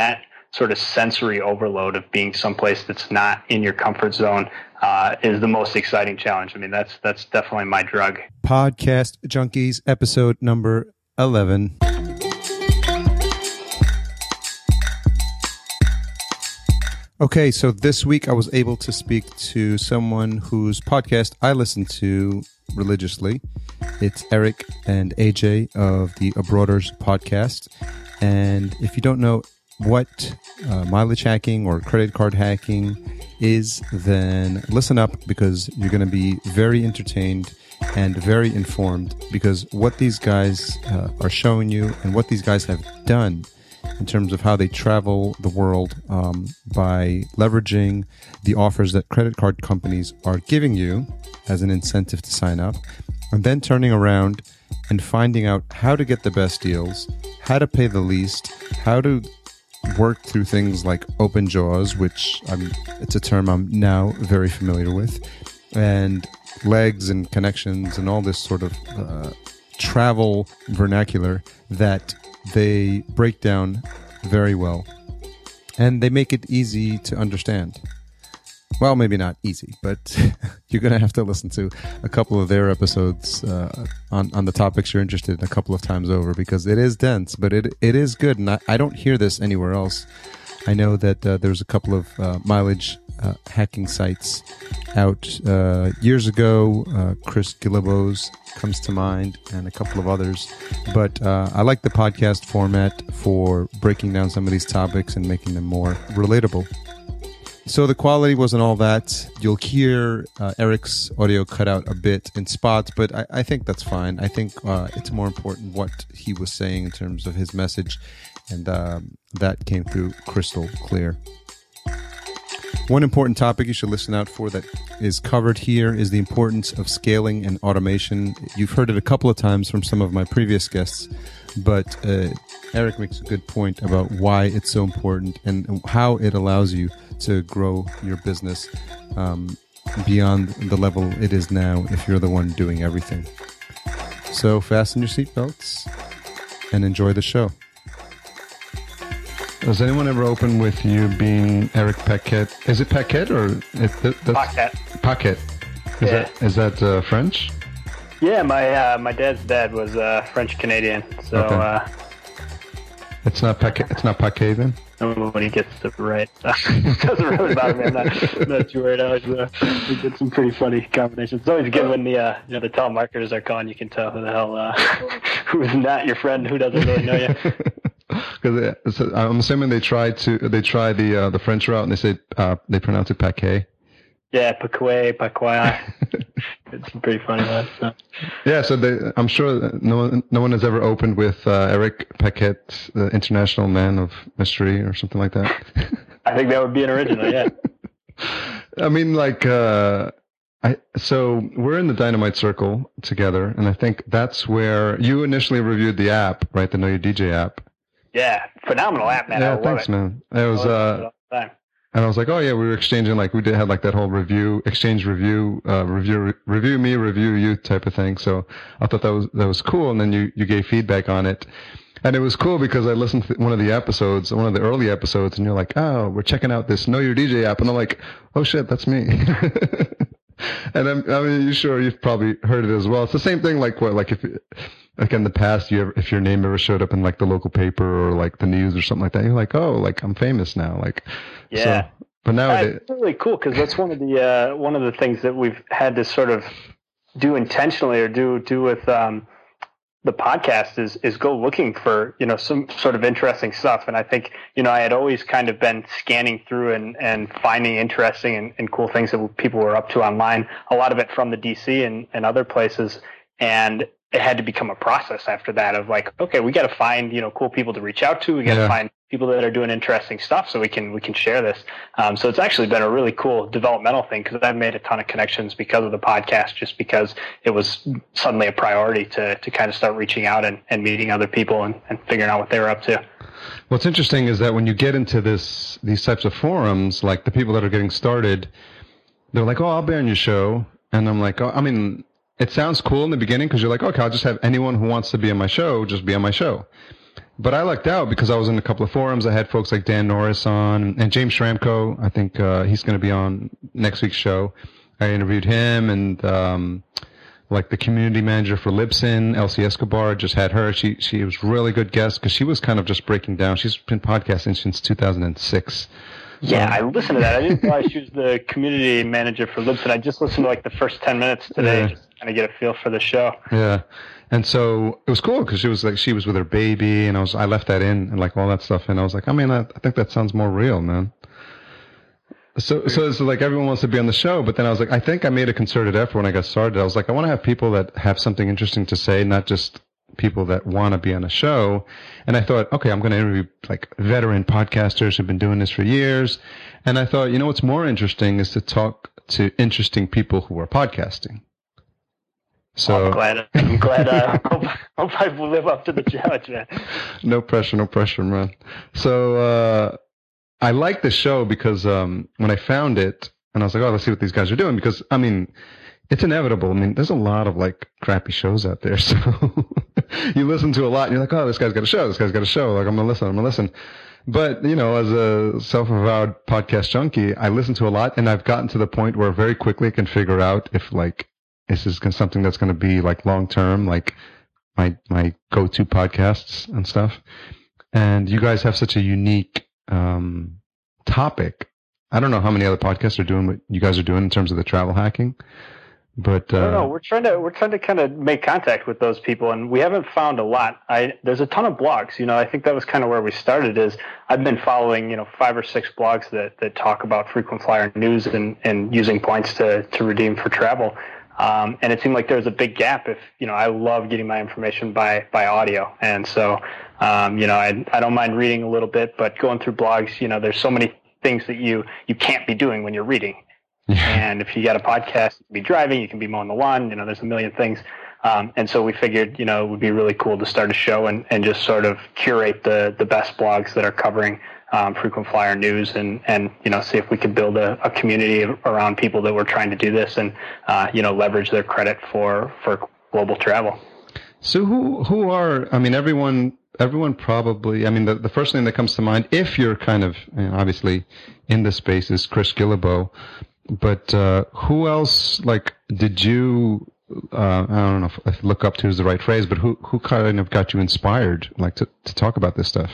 that sort of sensory overload of being someplace that's not in your comfort zone uh, is the most exciting challenge. I mean, that's that's definitely my drug. Podcast Junkies, episode number eleven. Okay, so this week I was able to speak to someone whose podcast I listen to religiously. It's Eric and AJ of the Abroaders podcast. And if you don't know what uh, mileage hacking or credit card hacking is, then listen up because you're going to be very entertained and very informed because what these guys uh, are showing you and what these guys have done in terms of how they travel the world um, by leveraging the offers that credit card companies are giving you as an incentive to sign up, and then turning around and finding out how to get the best deals, how to pay the least, how to work through things like open jaws, which I'm, it's a term I'm now very familiar with, and legs and connections and all this sort of uh, travel vernacular that they break down very well and they make it easy to understand. Well, maybe not easy, but you're going to have to listen to a couple of their episodes uh, on on the topics you're interested in a couple of times over because it is dense, but it it is good, and I, I don't hear this anywhere else. I know that uh, there's a couple of uh, mileage uh, hacking sites out uh, years ago. Uh, Chris Guillebeau's comes to mind, and a couple of others. But uh, I like the podcast format for breaking down some of these topics and making them more relatable. So the quality wasn't all that. You'll hear uh, Eric's audio cut out a bit in spots, but I, I think that's fine. I think uh, it's more important what he was saying in terms of his message, and um, that came through crystal clear. One important topic you should listen out for that is covered here is the importance of scaling and automation. You've heard it a couple of times from some of my previous guests, but uh, Eric makes a good point about why it's so important and how it allows you to grow your business um, beyond the level it is now if you're the one doing everything. So fasten your seatbelts and enjoy the show. Has anyone ever opened with you being Eric Paquette? Is it Paquette or it, that, Paquette. Paquette? Is Yeah. that is that uh, French? Yeah, my uh, my dad's dad was uh, French Canadian, so Okay. uh, It's not Paquette. It's not Paquette then. nobody gets it right. doesn't really bother me. I'm not, not too worried. I always uh, we get some pretty funny combinations. It's always good when the uh, you know the telemarketers are calling. You can tell who the hell uh, who is not your friend, who doesn't really know you. Because I'm assuming they tried to they try the uh, the French route and they say uh, they pronounce it Paquet. Yeah, Paquet, Paquet. It's pretty funny. That, so. Yeah, so they, I'm sure no one no one has ever opened with uh, Eric Paquette, the international man of mystery, or something like that. I think that would be an original. Yeah. I mean, like, uh, I so we're in the Dynamite Circle together, and I think that's where you initially reviewed the app, right? The Know Your DJ app. Yeah, phenomenal app, man. Yeah, thanks, it. man. It was, it uh, time. and I was like, oh yeah, we were exchanging like we did had like that whole review, exchange review, uh, review, review me, review you type of thing. So I thought that was that was cool, and then you you gave feedback on it. And it was cool because I listened to one of the episodes, one of the early episodes, and you're like, "Oh, we're checking out this Know Your DJ app," and I'm like, "Oh shit, that's me." and I'm, I mean, you sure you've probably heard it as well. It's the same thing, like what, like if, like in the past, you ever, if your name ever showed up in like the local paper or like the news or something like that, you're like, "Oh, like I'm famous now." Like, Yeah. So, but nowadays, That's really cool because that's one of the uh, one of the things that we've had to sort of do intentionally or do do with um, the podcast is is go looking for you know some sort of interesting stuff. And I think you know I had always kind of been scanning through and and finding interesting and, and cool things that people were up to online. A lot of it from the DC and and other places, and it had to become a process after that of like okay we got to find you know cool people to reach out to we got to Yeah. find people that are doing interesting stuff so we can we can share this. Um, so it's actually been a really cool developmental thing because I've made a ton of connections because of the podcast just because it was suddenly a priority to to kind of start reaching out and, and meeting other people and, and figuring out what they were up to. What's interesting is that when you get into this these types of forums, like the people that are getting started, they're like, "Oh, I'll be on your show," and I'm like, "Oh, I mean, it sounds cool in the beginning because you're like, okay, I'll just have anyone who wants to be on my show just be on my show." But I lucked out because I was in a couple of forums. I had folks like Dan Norris on and James Schramko. I think uh, he's going to be on next week's show. I interviewed him and um, like the community manager for Libsyn, Elsie Escobar. Just had her. She she was really good guest because she was kind of just breaking down. She's been podcasting since 2006. Yeah, I listened to that. I didn't realize she was the community manager for Libsyn. I just listened to like the first ten minutes today, yeah. Kind of get a feel for the show. Yeah, and so it was cool because she was like she was with her baby, and I was I left that in and like all that stuff, and I was like, I mean, I, I think that sounds more real, man. So, so it's like everyone wants to be on the show, but then I was like, I think I made a concerted effort when I got started. I was like, I want to have people that have something interesting to say, not just people that want to be on a show. And I thought, okay, I'm going to interview like veteran podcasters who've been doing this for years. And I thought, you know, what's more interesting is to talk to interesting people who are podcasting. So I'm glad. I'm glad. Uh, hope, hope I live up to the challenge, man. No pressure. No pressure, man. So uh, I like the show because um, when I found it, and I was like, oh, let's see what these guys are doing. Because I mean, it's inevitable. I mean, there's a lot of like crappy shows out there. So you listen to a lot and you're like, oh, this guy's got a show. This guy's got a show. Like, I'm going to listen. I'm going to listen. But, you know, as a self-avowed podcast junkie, I listen to a lot and I've gotten to the point where very quickly I can figure out if like, this is something that's going to be like long term, like my, my go-to podcasts and stuff. And you guys have such a unique, um, topic. I don't know how many other podcasts are doing what you guys are doing in terms of the travel hacking. But uh, I don't know. We're trying to we're trying to kind of make contact with those people, and we haven't found a lot. I there's a ton of blogs. You know, I think that was kind of where we started. Is I've been following you know five or six blogs that that talk about frequent flyer news and and using points to to redeem for travel. Um, and it seemed like there was a big gap. If you know, I love getting my information by by audio, and so um, you know, I I don't mind reading a little bit, but going through blogs, you know, there's so many things that you you can't be doing when you're reading and if you got a podcast, you can be driving, you can be mowing the lawn, you know, there's a million things. Um, and so we figured, you know, it would be really cool to start a show and, and just sort of curate the, the best blogs that are covering um, frequent flyer news and, and, you know, see if we could build a, a community around people that were trying to do this and, uh, you know, leverage their credit for, for global travel. So who, who are, I mean, everyone, everyone probably, I mean, the, the first thing that comes to mind, if you're kind of, you know, obviously in the space is Chris Guillebeau but uh, who else like did you uh, I don't know if look up to is the right phrase, but who who kind of got you inspired like to, to talk about this stuff?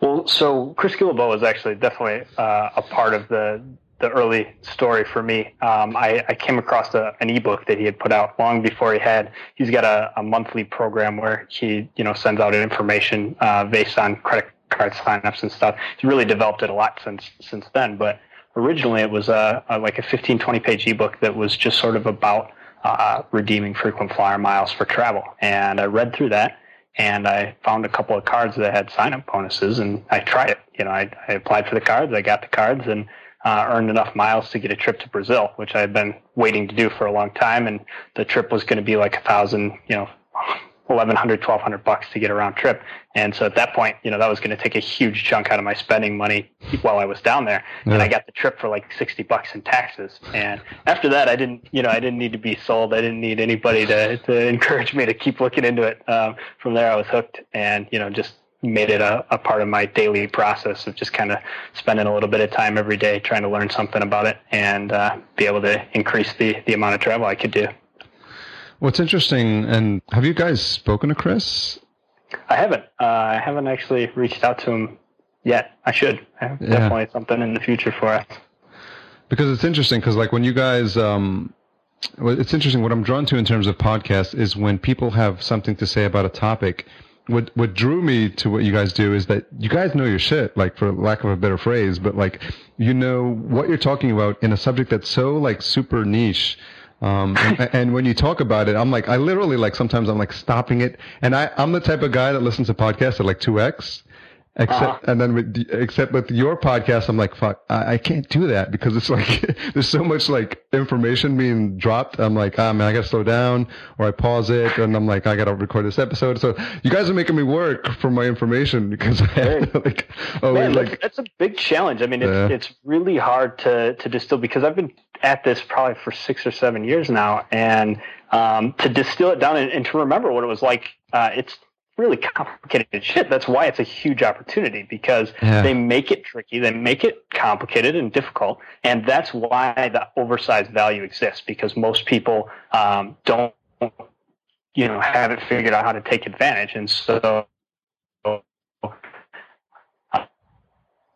Well, so Chris Guillebeau was actually definitely uh, a part of the the early story for me. Um, I, I, came across a, an ebook that he had put out long before he had. He's got a, a monthly program where he you know sends out information uh, based on credit card signups and stuff. He's really developed it a lot since since then, but originally it was a, a, like a 15, 20 page ebook that was just sort of about uh, redeeming frequent flyer miles for travel. And I read through that and I found a couple of cards that had sign up bonuses and I tried it. You know, I, I applied for the cards, I got the cards and uh, earned enough miles to get a trip to Brazil, which I had been waiting to do for a long time. And the trip was going to be like a thousand, you know, 1100 1200 bucks to get a round trip. And so at that point you know that was going to take a huge chunk out of my spending money while i was down there. Yeah. and i got the trip for like 60 bucks in taxes. And after that i didn't you know i didn't need to be sold. I didn't need anybody to, to encourage me to keep looking into it. Um, from there i was hooked and you know just made it a, a part of my daily process of just kind of spending a little bit of time every day trying to learn something about it and uh, be able to increase the, the amount of travel i could do What's interesting, and have you guys spoken to Chris? I haven't. Uh, I haven't actually reached out to him yet. I should. I yeah. Definitely something in the future for us. Because it's interesting, because like when you guys, um, it's interesting. What I'm drawn to in terms of podcasts is when people have something to say about a topic. What what drew me to what you guys do is that you guys know your shit, like for lack of a better phrase, but like you know what you're talking about in a subject that's so like super niche um, and, and, when you talk about it, I'm like, I literally like sometimes I'm like stopping it. And I, I'm the type of guy that listens to podcasts at like 2x. Except, uh-huh. and then with, except with your podcast, I'm like, fuck, I, I can't do that because it's like, there's so much like information being dropped. I'm like, ah, man, I gotta slow down or I pause it and I'm like, I gotta record this episode. So you guys are making me work for my information because I have to like, oh, man, like, that's a big challenge. I mean, it's, yeah. it's really hard to, to distill because I've been at this probably for six or seven years now. And, um, to distill it down and, and to remember what it was like, uh, it's, really complicated shit. That's why it's a huge opportunity because Yeah. they make it tricky, they make it complicated and difficult, and that's why the oversized value exists because most people um, don't, you know, haven't figured out how to take advantage, and so.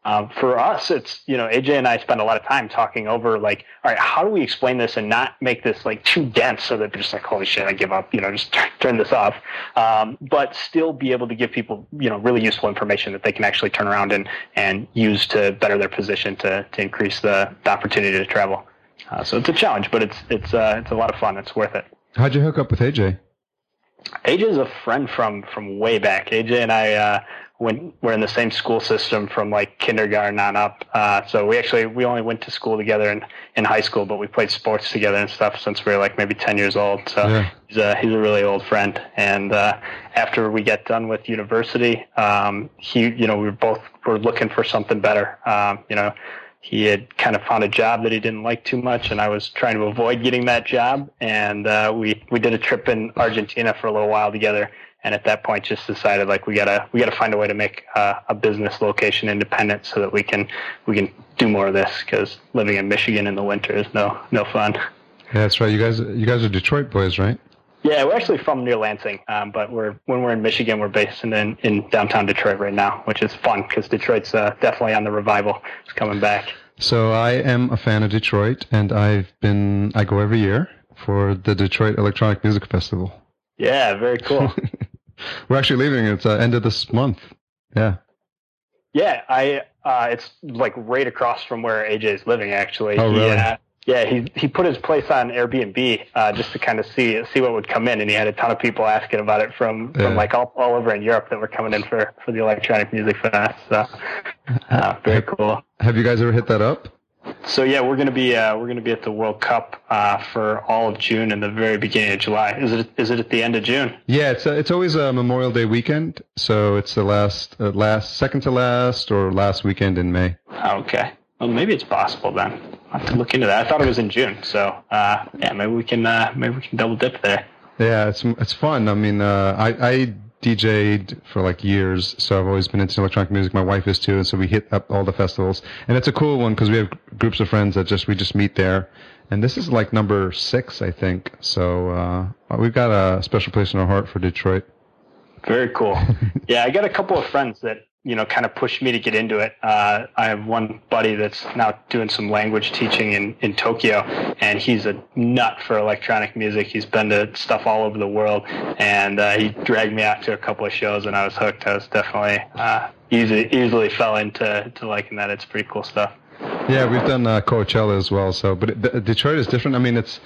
Um, for us, it's you know AJ and I spend a lot of time talking over like, all right, how do we explain this and not make this like too dense so that they're just like, holy shit, I give up, you know, just turn, turn this off, um, but still be able to give people you know really useful information that they can actually turn around and and use to better their position to to increase the, the opportunity to travel. Uh, so it's a challenge, but it's it's uh, it's a lot of fun. It's worth it. How'd you hook up with AJ? AJ is a friend from from way back. AJ and I uh, went were in the same school system from like kindergarten on up. Uh, so we actually we only went to school together in, in high school, but we played sports together and stuff since we were like maybe ten years old. So Yeah. he's a he's a really old friend. And uh, after we got done with university, um, he you know we were both were looking for something better. Um, you know. He had kind of found a job that he didn't like too much, and I was trying to avoid getting that job. And uh, we we did a trip in Argentina for a little while together, and at that point just decided like we gotta we gotta find a way to make uh, a business location independent so that we can we can do more of this because living in Michigan in the winter is no no fun. Yeah, that's right. You guys, you guys are Detroit boys, right? Yeah, we're actually from near Lansing, um, but we're when we're in Michigan, we're based in in, downtown Detroit right now, which is fun because Detroit's uh, definitely on the revival. It's coming back. So I am a fan of Detroit, and I've been I go every year for the Detroit Electronic Music Festival. Yeah, very cool. We're actually leaving. It's uh, end of this month. Yeah. Yeah, I uh, it's like right across from where AJ is living. Actually, Oh, really? uh, yeah, he he put his place on Airbnb uh, just to kind of see see what would come in, and he had a ton of people asking about it from Yeah. from like all, all over in Europe that were coming in for for the electronic music fest. So uh, very cool. Have you guys ever hit that up? So yeah, we're gonna be uh, we're gonna be at the World Cup uh, for all of June and the very beginning of July. Is it is it at the end of June? Yeah, it's uh it's always a Memorial Day weekend, so it's the last uh, last second to last or last weekend in May. Okay. Well, maybe it's possible then. I'll have to look into that. I thought it was in June. So, uh, yeah, maybe we can, uh, maybe we can double dip there. Yeah, it's it's fun. I mean, uh, I I DJ'd for like years, so I've always been into electronic music. My wife is too, and so we hit up all the festivals, and it's a cool one because we have groups of friends that just we just meet there. And this is like number six, I think. So uh, we've got a special place in our heart for Detroit. Very cool. yeah, I got a couple of friends that, you know, kind of pushed me to get into it. Uh, I have one buddy that's now doing some language teaching in, in Tokyo, and he's a nut for electronic music. He's been to stuff all over the world, and uh, he dragged me out to a couple of shows, and I was hooked. I was definitely uh, easily easily fell into to liking that. It's pretty cool stuff. Yeah, we've done uh, Coachella as well. So, but it, Detroit is different. I mean, it's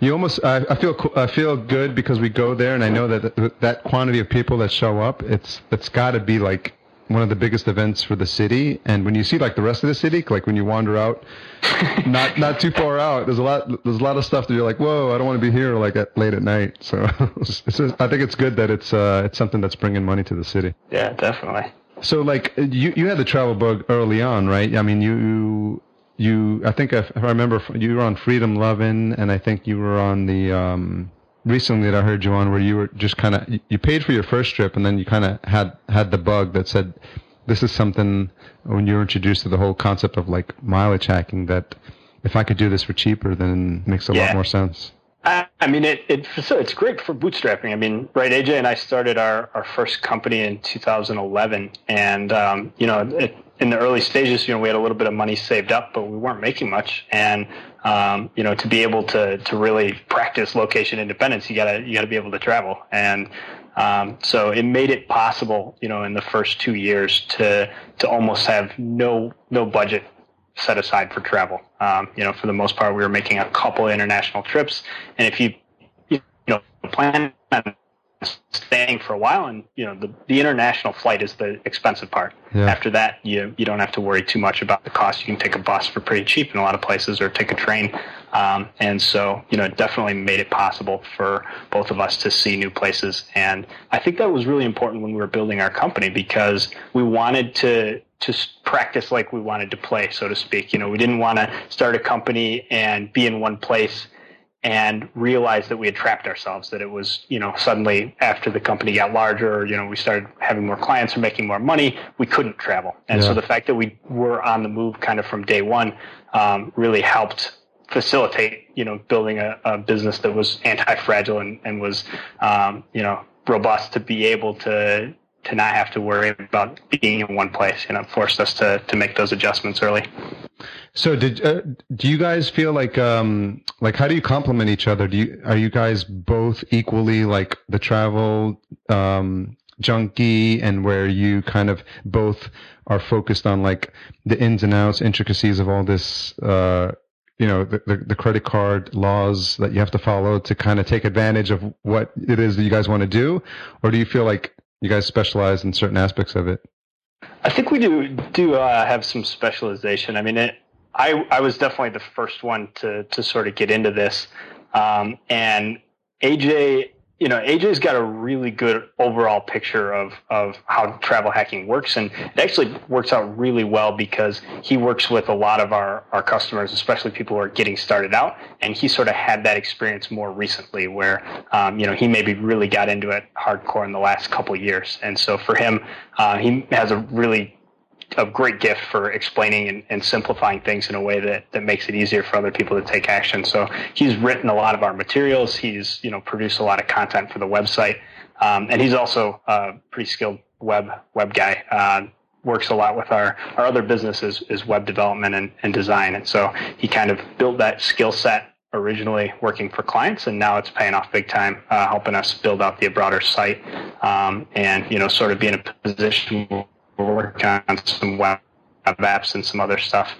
you almost. I, I feel I feel good because we go there, and I know that that quantity of people that show up, it's it's got to be like one of the biggest events for the city. And when you see like the rest of the city, like when you wander out, not not too far out, there's a lot there's a lot of stuff that you're like, whoa, I don't want to be here like at late at night. So, it's just, I think it's good that it's uh it's something that's bringing money to the city. Yeah, definitely. So like you you had the travel bug early on, right? I mean you you I think if, if I remember you were on Freedom Lovin' and I think you were on the um recently that I heard you on where you were just kind of you paid for your first trip and then you kind of had had the bug that said this is something when you were introduced to the whole concept of like mileage hacking that if I could do this for cheaper then it makes a lot more sense. I, I mean, it, it so it's great for bootstrapping. I mean, right? AJ and I started our, our first company in 2011, and um, you know, it, in the early stages, you know, we had a little bit of money saved up, but we weren't making much. And um, you know, to be able to to really practice location independence, you gotta you gotta be able to travel. And um, so it made it possible, you know, in the first two years to to almost have no no budget set aside for travel. Um, you know, for the most part, we were making a couple international trips, and if you you know plan staying for a while, and you know the the international flight is the expensive part. Yeah. After that, you you don't have to worry too much about the cost. You can take a bus for pretty cheap in a lot of places, or take a train. Um, and so, you know, it definitely made it possible for both of us to see new places. And I think that was really important when we were building our company because we wanted to to practice like we wanted to play, so to speak. You know, we didn't want to start a company and be in one place and realized that we had trapped ourselves that it was you know suddenly after the company got larger you know we started having more clients and making more money we couldn't travel and yeah. so the fact that we were on the move kind of from day one um, really helped facilitate you know building a, a business that was anti-fragile and, and was um, you know robust to be able to to not have to worry about being in one place. You know, forced us to to make those adjustments early. So, did uh, do you guys feel like um like how do you complement each other? Do you are you guys both equally like the travel um junkie and where you kind of both are focused on like the ins and outs, intricacies of all this uh you know the, the, the, credit card laws that you have to follow to kind of take advantage of what it is that you guys want to do? Or do you feel like you guys specialize in certain aspects of it? I think we do do uh, have some specialization. I mean it, i i was definitely the first one to to sort of get into this um, and aj you know, AJ's got a really good overall picture of, of how travel hacking works. And it actually works out really well because he works with a lot of our, our customers, especially people who are getting started out. And he sort of had that experience more recently where, um, you know, he maybe really got into it hardcore in the last couple years. And so for him, uh, he has a really a great gift for explaining and, and, simplifying things in a way that, that makes it easier for other people to take action. So he's written a lot of our materials. He's you know produced a lot of content for the website, um, and he's also a pretty skilled web web guy. Uh, works a lot with our, our other businesses is web development and, and design. And so he kind of built that skill set originally working for clients and now it's paying off big time uh, helping us build out the broader site um, and you know sort of be in a position working on some web apps and some other stuff.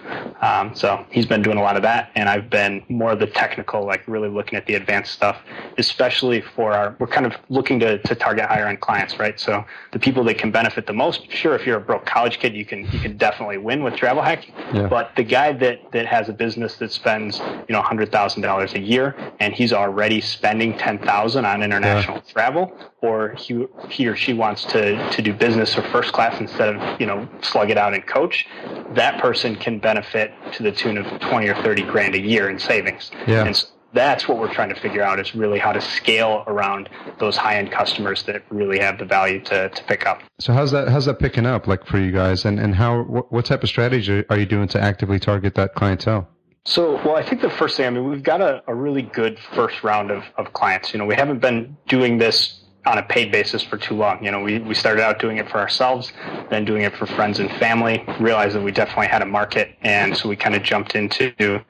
Um, so he's been doing a lot of that, and I've been more of the technical, like really looking at the advanced stuff, especially for our. We're kind of looking to, to target higher end clients, right? So the people that can benefit the most. Sure, if you're a broke college kid, you can you can definitely win with travel hacking. Yeah. But the guy that that has a business that spends you know hundred thousand dollars a year, and he's already spending ten thousand on international yeah. travel, or he he or she wants to to do business or first class instead of you know slug it out and coach that person can benefit to the tune of 20 or 30 grand a year in savings. Yeah. And so that's what we're trying to figure out is really how to scale around those high end customers that really have the value to, to pick up. So how's that, how's that picking up like for you guys and, and how, what, what type of strategy are you doing to actively target that clientele? So, well, I think the first thing, I mean, we've got a, a really good first round of, of clients. You know, we haven't been doing this on a paid basis for too long. You know, we, we started out doing it for ourselves, then doing it for friends and family, realized that we definitely had a market, and so we kind of jumped into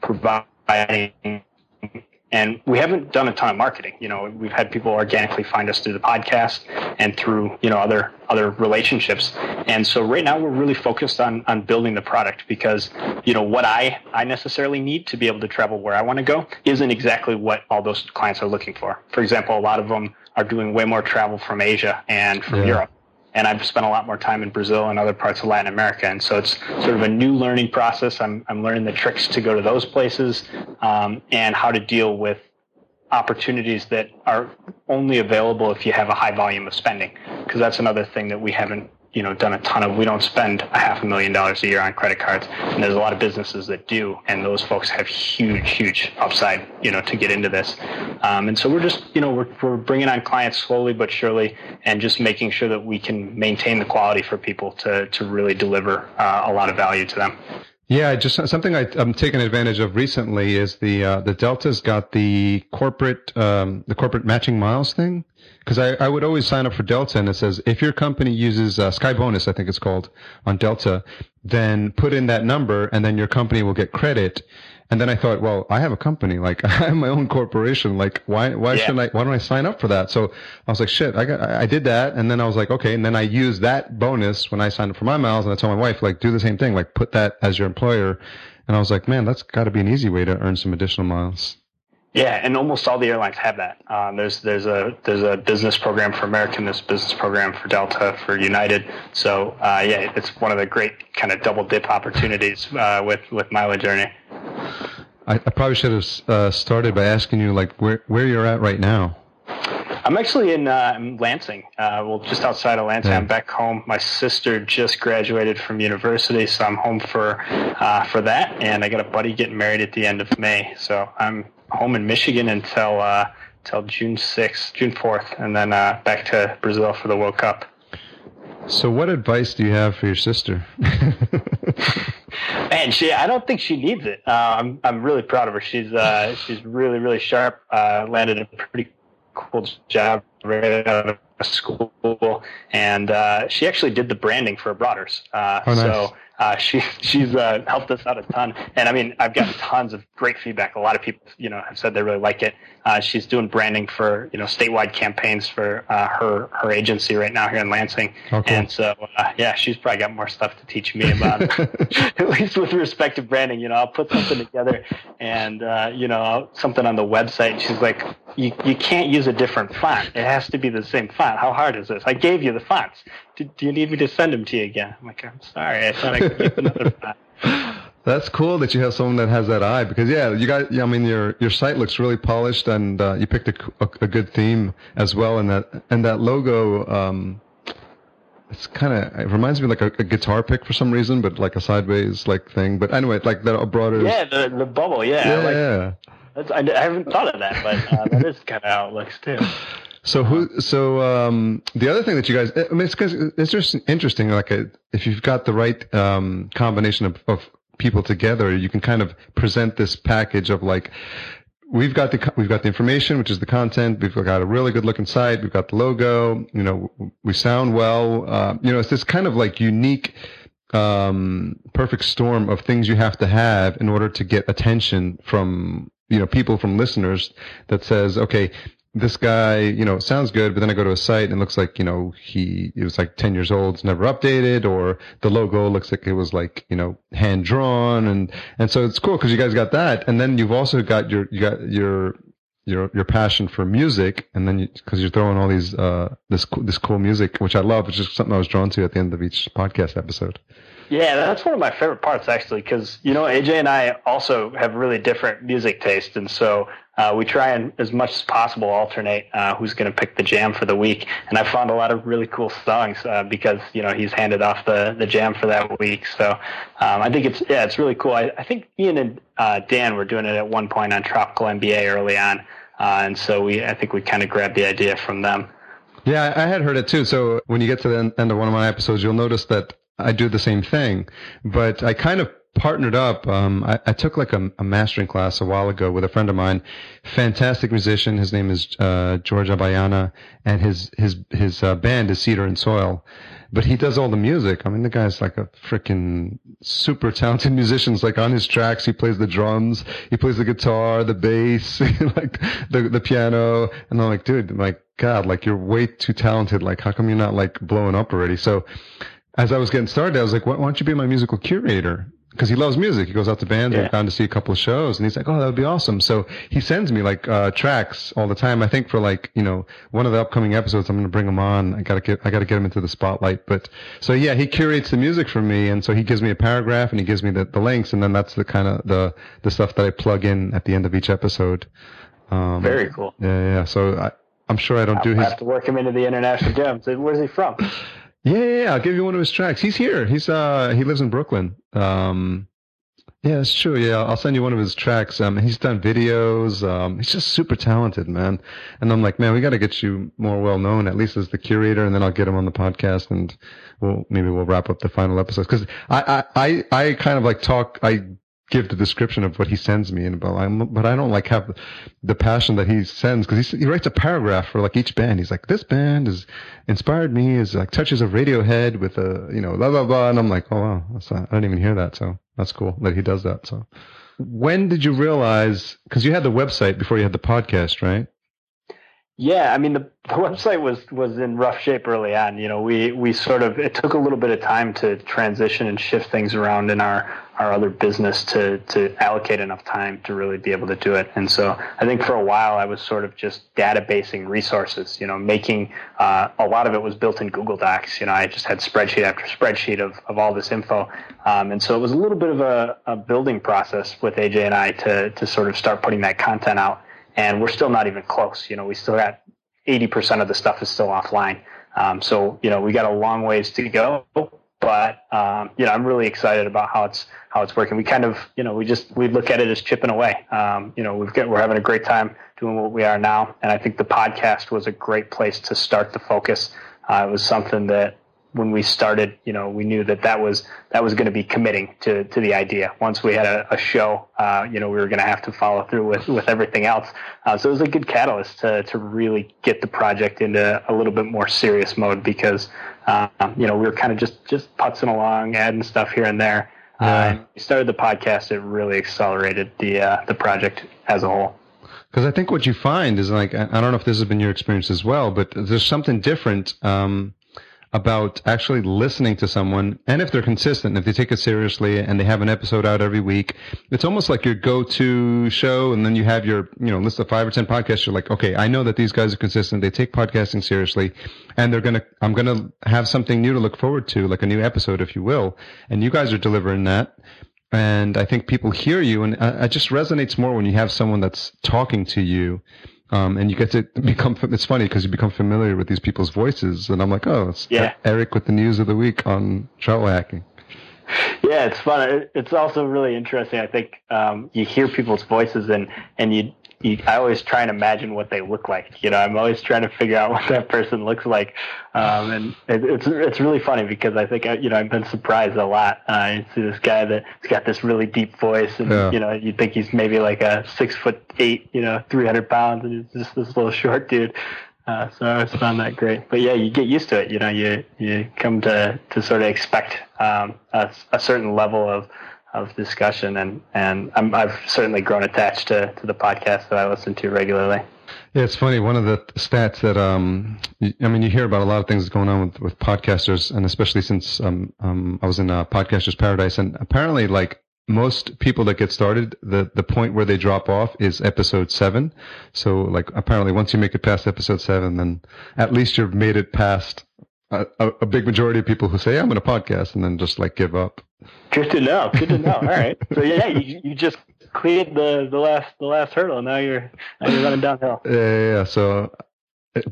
providing and we haven't done a ton of marketing. You know, we've had people organically find us through the podcast and through, you know, other other relationships. And so right now we're really focused on on building the product because, you know, what I I necessarily need to be able to travel where I want to go isn't exactly what all those clients are looking for. For example, a lot of them are doing way more travel from Asia and from yeah. Europe. And I've spent a lot more time in Brazil and other parts of Latin America. And so it's sort of a new learning process. I'm, I'm learning the tricks to go to those places um, and how to deal with opportunities that are only available if you have a high volume of spending. Because that's another thing that we haven't you know done a ton of. We don't spend a half a million dollars a year on credit cards, and there's a lot of businesses that do, and those folks have huge, huge upside, you know, to get into this. Um, and so we're just, you know, we're we're bringing on clients slowly but surely, and just making sure that we can maintain the quality for people to to really deliver uh, a lot of value to them. Yeah, just something I, am taking advantage of recently is the uh, the Delta's got the corporate um, the corporate matching miles thing because I, I would always sign up for Delta and it says if your company uses uh, Sky Bonus I think it's called on Delta then put in that number and then your company will get credit and then I thought, well, I have a company, like I have my own corporation. Like why, why yeah. shouldn't I, why don't I sign up for that? So I was like, shit, I got, I did that. And then I was like, okay. And then I used that bonus when I signed up for my miles. And I told my wife, like, do the same thing, like put that as your employer. And I was like, man, that's got to be an easy way to earn some additional miles. Yeah, and almost all the airlines have that. Um, there's there's a there's a business program for American, there's a business program for Delta, for United. So uh, yeah, it's one of the great kind of double dip opportunities uh, with with Mileage Earning. I, I probably should have uh, started by asking you like where where you're at right now. I'm actually in uh, Lansing, uh, well, just outside of Lansing. Yeah. I'm back home. My sister just graduated from university, so I'm home for uh, for that. And I got a buddy getting married at the end of May, so I'm home in Michigan until uh, until June sixth, June fourth, and then uh, back to Brazil for the World Cup. So, what advice do you have for your sister? Man, she I don't think she needs it. Uh, I'm I'm really proud of her. She's uh, she's really really sharp. Uh, landed a pretty cool job right out of school, and uh, she actually did the branding for Abroaders. Uh, oh, nice. So uh, she she's uh, helped us out a ton, and I mean I've gotten tons of great feedback. A lot of people, you know, have said they really like it. Uh, she's doing branding for you know statewide campaigns for uh, her her agency right now here in Lansing, oh, cool. and so uh, yeah, she's probably got more stuff to teach me about. At least with respect to branding, you know, I'll put something together and uh, you know something on the website. She's like, you you can't use a different font. It has to be the same font. How hard is this? I gave you the fonts do, do, you need me to send them to you again? I'm like, I'm sorry. I thought I could get another That's cool that you have someone that has that eye because yeah, you got. I mean, your your site looks really polished and uh, you picked a, a, a, good theme as well. And that and that logo, um, it's kind of it reminds me like a, a, guitar pick for some reason, but like a sideways like thing. But anyway, like that broader. Yeah, the the bubble. Yeah. Yeah. Like, yeah. I, I, haven't thought of that, but uh, that is kind of how it looks too. So who? So um, the other thing that you guys, I mean, it's, it's just interesting. Like, a, if you've got the right um, combination of, of people together, you can kind of present this package of like, we've got the we've got the information, which is the content. We've got a really good looking site. We've got the logo. You know, we sound well. Uh, you know, it's this kind of like unique, um, perfect storm of things you have to have in order to get attention from you know people from listeners that says, okay, this guy, you know, sounds good, but then I go to a site and it looks like, you know, he, it was like 10 years old, it's never updated, or the logo looks like it was like, you know, hand drawn. And, and so it's cool because you guys got that. And then you've also got your, you got your, your, your passion for music. And then you, cause you're throwing all these, uh, this, this cool music, which I love. It's just something I was drawn to at the end of each podcast episode. Yeah, that's one of my favorite parts actually, because you know AJ and I also have really different music taste, and so uh, we try and as much as possible alternate uh, who's going to pick the jam for the week. And I found a lot of really cool songs uh, because you know he's handed off the the jam for that week. So um, I think it's yeah, it's really cool. I, I think Ian and uh, Dan were doing it at one point on Tropical MBA early on, uh, and so we I think we kind of grabbed the idea from them. Yeah, I had heard it too. So when you get to the end of one of my episodes, you'll notice that I do the same thing, but I kind of partnered up. Um, I, I, took like a, a, mastering class a while ago with a friend of mine, fantastic musician. His name is uh, George Abayana, and his his his uh, band is Cedar and Soil. But he does all the music. I mean, the guy's like a freaking super talented musician. Like on his tracks, he plays the drums, he plays the guitar, the bass, like the the piano. And I'm like, dude, my God, like you're way too talented. Like, how come you're not like blowing up already? So as I was getting started, I was like, why, why don't you be my musical curator? Because he loves music. He goes out to bands. Yeah. I've gone to see a couple of shows and he's like, oh, that would be awesome. So he sends me like, uh, tracks all the time. I think for like, you know, one of the upcoming episodes, I'm going to bring him on. I got to get, I got to get him into the spotlight. But so yeah, he curates the music for me. And so he gives me a paragraph and he gives me the, the links. And then that's the kind of the, the stuff that I plug in at the end of each episode. Um, Very cool. Yeah. Yeah. So I, I'm sure I don't I'll do his. have to work him into the international. So where's he from? Yeah, yeah, yeah, I'll give you one of his tracks. He's here. He's uh he lives in Brooklyn. Um yeah, that's true. Yeah, I'll send you one of his tracks. Um he's done videos. Um he's just super talented, man. And I'm like, man, we got to get you more well known at least as the curator and then I'll get him on the podcast and we'll maybe we'll wrap up the final episode cuz I I I I kind of like talk I give the description of what he sends me, and but, I'm, but I don't like have the passion that he sends because he, he writes a paragraph for like each band. He's like, this band has inspired me is like touches of Radiohead with a you know blah blah blah, and I'm like, oh wow, not, I didn't even hear that, so that's cool that he does that. So when did you realize? Because you had the website before you had the podcast, right? Yeah, I mean the, the website was was in rough shape early on. You know, we we sort of it took a little bit of time to transition and shift things around in our our other business to to allocate enough time to really be able to do it. And so I think for a while I was sort of just databasing resources. You know, making uh, a lot of it was built in Google Docs. You know, I just had spreadsheet after spreadsheet of of all this info. Um, and so it was a little bit of a, a building process with AJ and I to to sort of start putting that content out and we're still not even close. You know, we still got 80% of the stuff is still offline. Um, so, you know, we got a long ways to go, but um, you know, I'm really excited about how it's how it's working. We kind of, you know, we just we look at it as chipping away. Um, you know, we've got we're having a great time doing what we are now, and I think the podcast was a great place to start the focus. Uh, it was something that when we started, you know, we knew that that was that was going to be committing to to the idea. Once we had a, a show, uh, you know, we were going to have to follow through with with everything else. Uh, so it was a good catalyst to to really get the project into a little bit more serious mode because, um, you know, we were kind of just just putzing along, adding stuff here and there. Uh, yeah. Uh, we started the podcast. It really accelerated the uh, the project as a whole. Because I think what you find is like I don't know if this has been your experience as well, but there's something different. Um, about actually listening to someone and if they're consistent if they take it seriously and they have an episode out every week it's almost like your go-to show and then you have your you know list of five or ten podcasts. You're like okay i know that these guys are consistent. They take podcasting seriously and they're gonna i'm gonna have something new to look forward to like a new episode if you will. And you guys are delivering that. And i think people hear you and uh, it just resonates more when you have someone that's talking to you um, and you get to become, it's funny because you become familiar with these people's voices. And I'm like, oh, it's yeah. Eric with the news of the week on travel hacking. Yeah, it's fun. It's also really interesting. I think um, you hear people's voices and, and you you, I always try and imagine what they look like. You know, I'm always trying to figure out what that person looks like, um, and it, it's it's really funny because I think you know I've been surprised a lot. Uh, you see this guy that's got this really deep voice, and yeah. you know you think he's maybe like a six foot eight, you know, 300 pounds, and he's just this little short dude. Uh, so I always found that great. But yeah, you get used to it. You know, you you come to to sort of expect um, a, a certain level of of discussion, and and i have certainly grown attached to to the podcast that I listen to regularly. Yeah, it's funny. One of the stats that um, I mean, you hear about a lot of things going on with, with podcasters, and especially since um, um, I was in uh, Podcasters Paradise, and apparently, like most people that get started, the the point where they drop off is episode seven. So, like, apparently, once you make it past episode seven, then at least you've made it past a, a big majority of people who say, "I'm going to podcast," and then just like give up. Good to know. Good to know. All right. So yeah, you, you just cleared the, the last the last hurdle. Now you're now you're running downhill. Yeah, yeah. yeah. So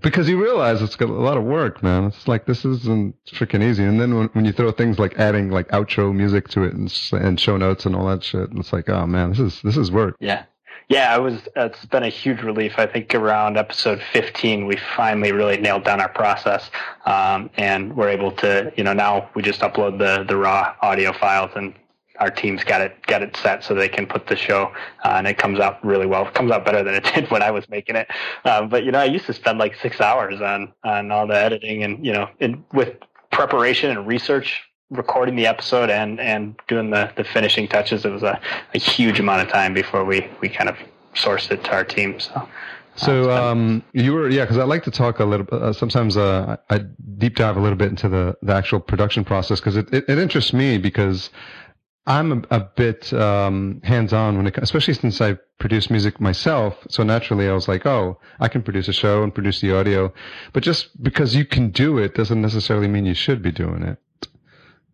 because you realize it's got a lot of work, man. It's like this isn't freaking easy. And then when, when you throw things like adding like outro music to it and, and show notes and all that shit, it's like, oh man, this is this is work. Yeah. Yeah, it was. It's been a huge relief. I think around episode 15, we finally really nailed down our process, um, and we're able to, you know, now we just upload the the raw audio files, and our team's got it got it set so they can put the show, uh, and it comes out really well. It comes out better than it did when I was making it. Um, but you know, I used to spend like six hours on on all the editing, and you know, in, with preparation and research recording the episode and and doing the the finishing touches. It was a, a huge amount of time before we we kind of sourced it to our team. So. So um, you were yeah, because I like to talk a little. Uh, sometimes uh, I deep dive a little bit into the, the actual production process because it, it, it, interests me because I'm a, a bit um, hands on when it, especially since I produce music myself. So naturally, I was like, oh, I can produce a show and produce the audio, but just because you can do it doesn't necessarily mean you should be doing it.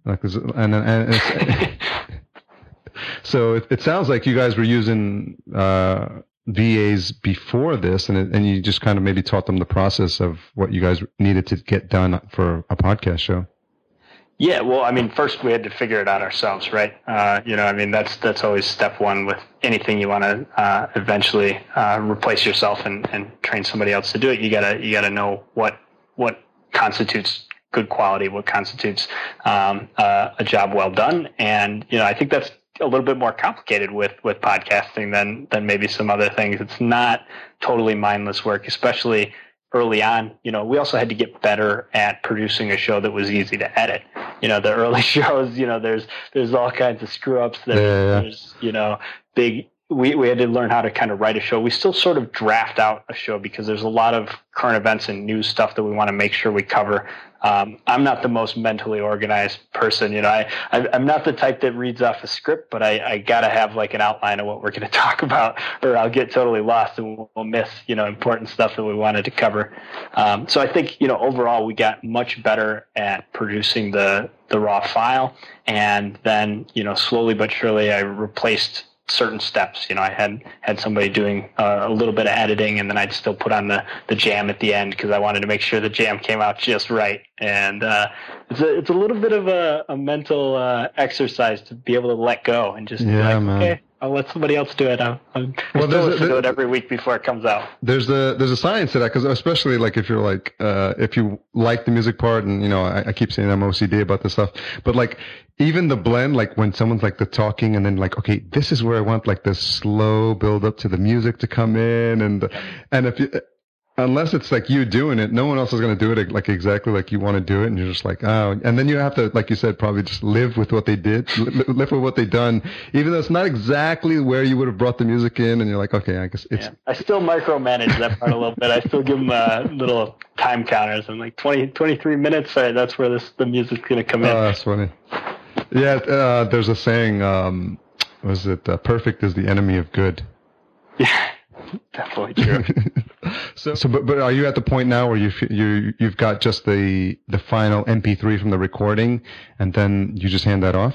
Like, and, and so it, it, sounds like you guys were using uh, VAs before this, and it, and you just kind of maybe taught them the process of what you guys needed to get done for a podcast show. Yeah, well, I mean, first we had to figure it out ourselves, right? Uh, you know, I mean, that's that's always step one with anything you want to uh, eventually uh, replace yourself and, and train somebody else to do it. You gotta you gotta know what what constitutes good quality, what constitutes um, uh, a job well done. And you know, I think that's a little bit more complicated with with podcasting than than maybe some other things. It's not totally mindless work, especially early on. You know, we also had to get better at producing a show that was easy to edit. You know, the early shows, you know, there's there's all kinds of screw ups. There's, yeah. there's you know big we, we had to learn how to kind of write a show. We still sort of draft out a show because there's a lot of current events and news stuff that we want to make sure we cover. Um, I'm not the most mentally organized person. You know, I, I, am not the type that reads off a script, but I, I got to have like an outline of what we're to talk about or I'll get totally lost and we'll, we'll miss, you know, important stuff that we wanted to cover. Um, so I think, you know, overall we got much better at producing the, the raw file. And then, you know, slowly but surely I replaced certain steps. You know, I had had somebody doing uh, a little bit of editing, and then I'd still put on the the jam at the end because I wanted to make sure the jam came out just right. And uh, it's a it's a little bit of a, a mental uh, exercise to be able to let go and just yeah, like, man. okay, I'll let somebody else do it. I'm, I'm Well, well, there's a- to there- it every week before it comes out. There's the there's a science to that because especially like if you're like uh if you like the music part and you know I, I keep saying I'm OCD about this stuff but like even the blend like when someone's like the talking and then like okay this is where I want like the slow build up to the music to come in and and if you unless it's like you doing it no one else is going to do it like exactly like you want to do it and you're just like oh and then you have to like you said probably just live with what they did li- live with what they done even though it's not exactly where you would have brought the music in and you're like okay I guess it's Yeah. I still micromanage that part a little bit. I still give them uh, little time counters. I'm like 20, 23 minutes. All right, that's where this the music's gonna come in. Oh, that's funny. Yeah, uh, there's a saying. Um, was it uh, perfect is the enemy of good? yeah, definitely true. so, so, but, but are you at the point now where you you you've got just the the final MP3 from the recording, and then you just hand that off?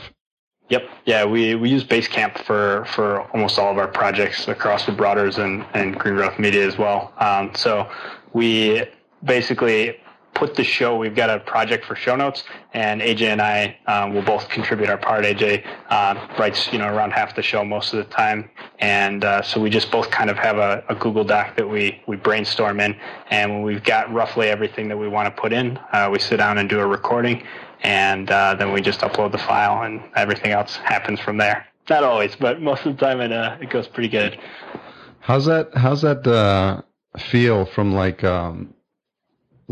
Yep. Yeah, we, we use Basecamp for, for almost all of our projects across the Broaders and, and Green Growth Media as well. Um, so we basically put the show, we've got a project for show notes, and AJ and I um, will both contribute our part. AJ uh, writes, you know, around half the show most of the time. And uh, so we just both kind of have a, a Google Doc that we, we brainstorm in. And when we've got roughly everything that we want to put in, uh, we sit down and do a recording and uh, then we just upload the file, and everything else happens from there. Not always, but most of the time it uh, it goes pretty good. How's that? How's that feel from like um,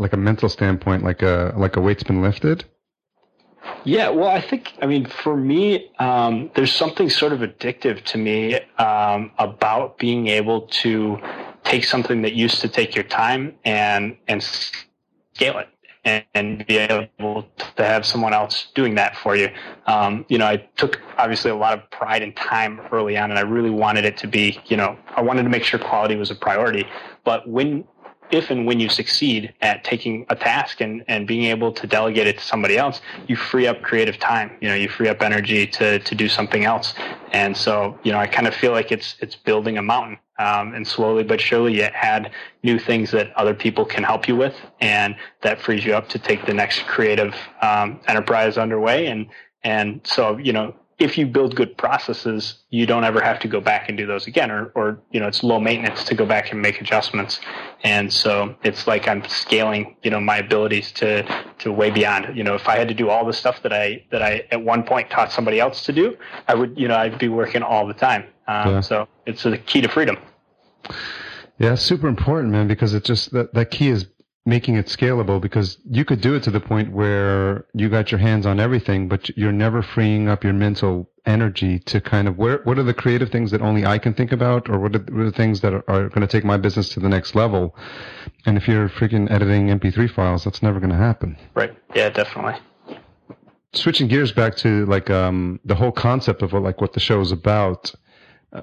like a mental standpoint? Like a like a weight's been lifted? Yeah, well, I think I mean for me, um, there's something sort of addictive to me um, about being able to take something that used to take your time and and scale it and, and be able to have someone else doing that for you. Um, you know, I took obviously a lot of pride and time early on, and I really wanted it to be, you know, I wanted to make sure quality was a priority. But when, if and when you succeed at taking a task and, and being able to delegate it to somebody else, you free up creative time. You know, you free up energy to, to do something else. And so, you know, I kind of feel like it's it's building a mountain. Um, and slowly but surely you add new things that other people can help you with, and that frees you up to take the next creative um, enterprise underway. And and so you know, if you build good processes, you don't ever have to go back and do those again, or or you know, it's low maintenance to go back and make adjustments. And so it's like I'm scaling, you know, my abilities to to way beyond. You know, if I had to do all the stuff that I that I at one point taught somebody else to do, I would, you know, I'd be working all the time. Um, Yeah. So it's the key to freedom. Yeah, it's super important, man, because it just that that key is making it scalable because you could do it to the point where you got your hands on everything, but you're never freeing up your mental energy to kind of where what are the creative things that only I can think about, or what are the, what are the things that are, are going to take my business to the next level? And if you're freaking editing MP3 files, that's never going to happen. Right. Yeah, definitely. Switching gears back to like um, the whole concept of what, like what the show is about. Uh,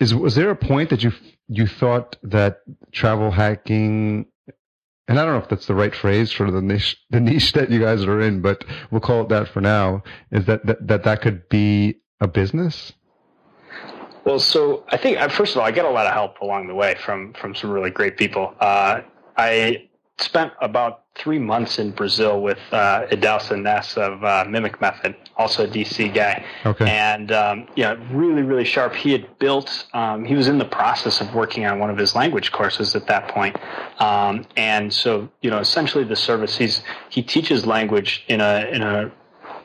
is was there a point that you you thought that travel hacking and I don't know if that's the right phrase for the niche the niche that you guys are in, but we'll call it that for now. Is that that that, that could be a business? Well, so I think uh, first of all, I get a lot of help along the way from from some really great people. Uh, I spent about three months in Brazil with uh, Idahosa Ness of uh, Mimic Method, also a DC guy. Okay. And um, yeah, really, really sharp. He had built. Um, he was in the process of working on one of his language courses at that point. Um, and so, you know, essentially the service he's he teaches language in a in a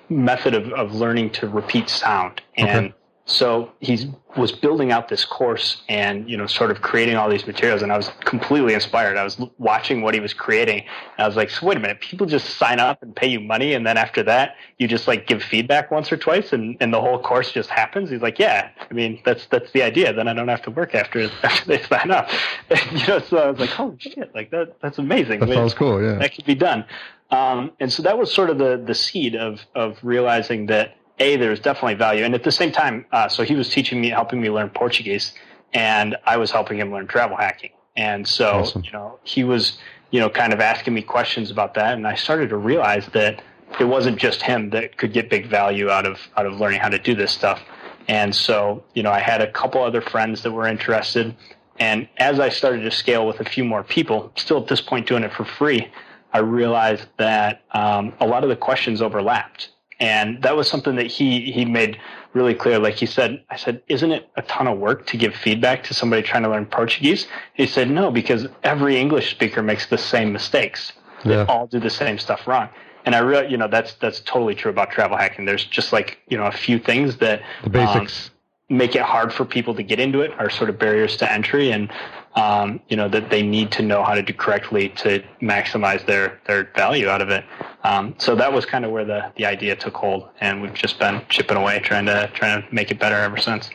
method of, of learning to repeat sound and. Okay. So he was building out this course and, you know, sort of creating all these materials. And I was completely inspired. I was watching what he was creating. And I was like, so wait a minute, people just sign up and pay you money. And then after that, you just like give feedback once or twice and, and the whole course just happens. He's like, yeah, I mean, that's, that's the idea. Then I don't have to work after, after they sign up. you know, so I was like, holy shit, like that, that's amazing. That I mean, sounds cool. Yeah. that could be done. Um, and so that was sort of the the seed of of realizing that a there was definitely value, and at the same time, uh, so he was teaching me, helping me learn Portuguese, and I was helping him learn travel hacking. And so Awesome. you know he was you know kind of asking me questions about that, and I started to realize that it wasn't just him that could get big value out of out of learning how to do this stuff. And so, you know, I had a couple other friends that were interested. And as I started to scale with a few more people, still at this point doing it for free, I realized that um, a lot of the questions overlapped. And that was something that he, he made really clear. Like he said, I said, isn't it a ton of work to give feedback to somebody trying to learn Portuguese? He said, no, because every English speaker makes the same mistakes. Yeah. They all do the same stuff wrong. And I really, you know, that's that's totally true about travel hacking. There's just like you know a few things that the basics um, make it hard for people to get into it are sort of barriers to entry, and um, you know that they need to know how to do correctly to maximize their their value out of it. Um, so that was kind of where the the idea took hold, and we've just been chipping away trying to trying to make it better ever since.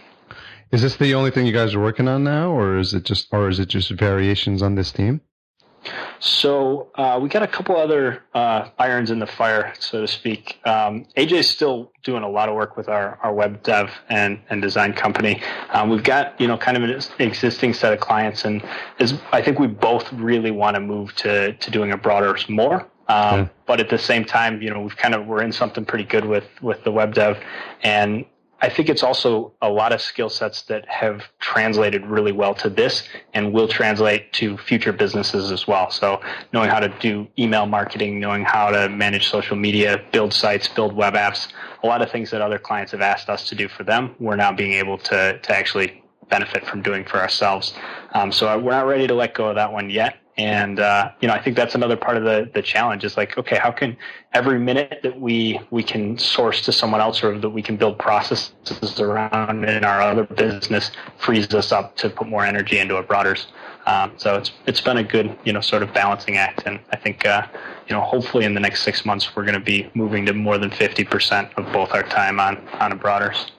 Is this the only thing you guys are working on now, or is it just or is it just variations on this theme? So uh, we got a couple other uh, irons in the fire, so to speak. Um, AJ's still doing a lot of work with our, our web dev and, and design company. Um, we've got you know kind of an existing set of clients, and is, I think we both really want to move to to doing a broader more. Um, yeah. But at the same time, you know, we've kind of we're in something pretty good with with the web dev, and I think it's also a lot of skill sets that have translated really well to this and will translate to future businesses as well. So knowing how to do email marketing, knowing how to manage social media, build sites, build web apps, a lot of things that other clients have asked us to do for them, we're now being able to, to actually benefit from doing for ourselves. Um, so we're not ready to let go of that one yet. And uh, you know, I think that's another part of the the challenge. Is like, okay, how can every minute that we we can source to someone else, or that we can build processes around in our other business, frees us up to put more energy into Abroaders. Um, so it's it's been a good you know sort of balancing act, and I think uh, you know hopefully in the next six months we're going to be moving to more than fifty percent of both our time on on Abroaders.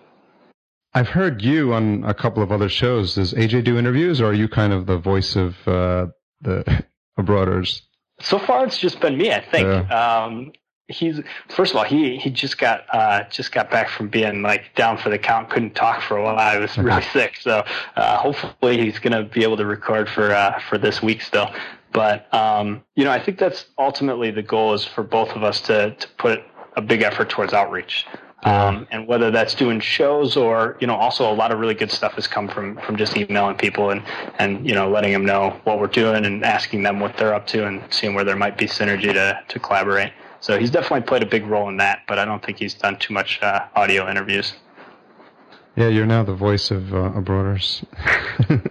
I've heard you on a couple of other shows. Does AJ do interviews, or are you kind of the voice of uh, the Abroaders? So far, it's just been me. I think. Yeah. Um, he's first of all he he just got uh, just got back from being like down for the count couldn't talk for a while i was really sick so uh, hopefully he's going to be able to record for uh, for this week still but um, you know i think that's ultimately the goal is for both of us to to put a big effort towards outreach um, and whether that's doing shows or you know also a lot of really good stuff has come from from just emailing people and and you know letting them know what we're doing and asking them what they're up to and seeing where there might be synergy to to collaborate. So he's definitely played a big role in that but i don't think he's done too much uh, audio interviews. Yeah you're now the voice of uh, abroaders.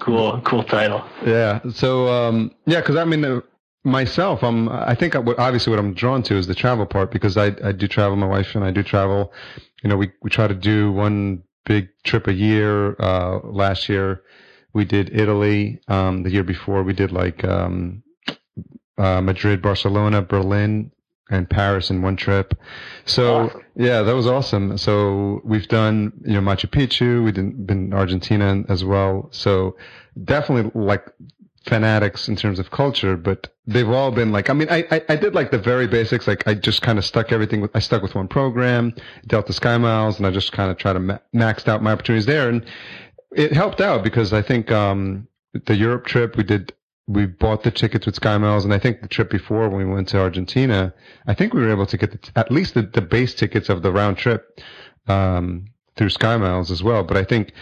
Cool cool title. Yeah so um yeah because i mean myself, I'm. I think obviously what I'm drawn to is the travel part because I I do travel. My wife and I do travel. You know, we we try to do one big trip a year. Uh, last year we did Italy. Um, the year before we did like um, uh, Madrid, Barcelona, Berlin, and Paris in one trip. So awesome. yeah, that was awesome. So we've done you know Machu Picchu. We've been Argentina as well. So definitely like fanatics in terms of culture, but they've all been like, I mean, I, I, I did like the very basics. Like I just kind of stuck everything with, I stuck with one program, Delta Sky Miles, and I just kind of tried to ma- maxed out my opportunities there. And it helped out because I think, um, the Europe trip we did, we bought the tickets with Sky Miles. And I think the trip before when we went to Argentina, I think we were able to get the, at least the, the base tickets of the round trip. Um, through Sky Miles as well. But I think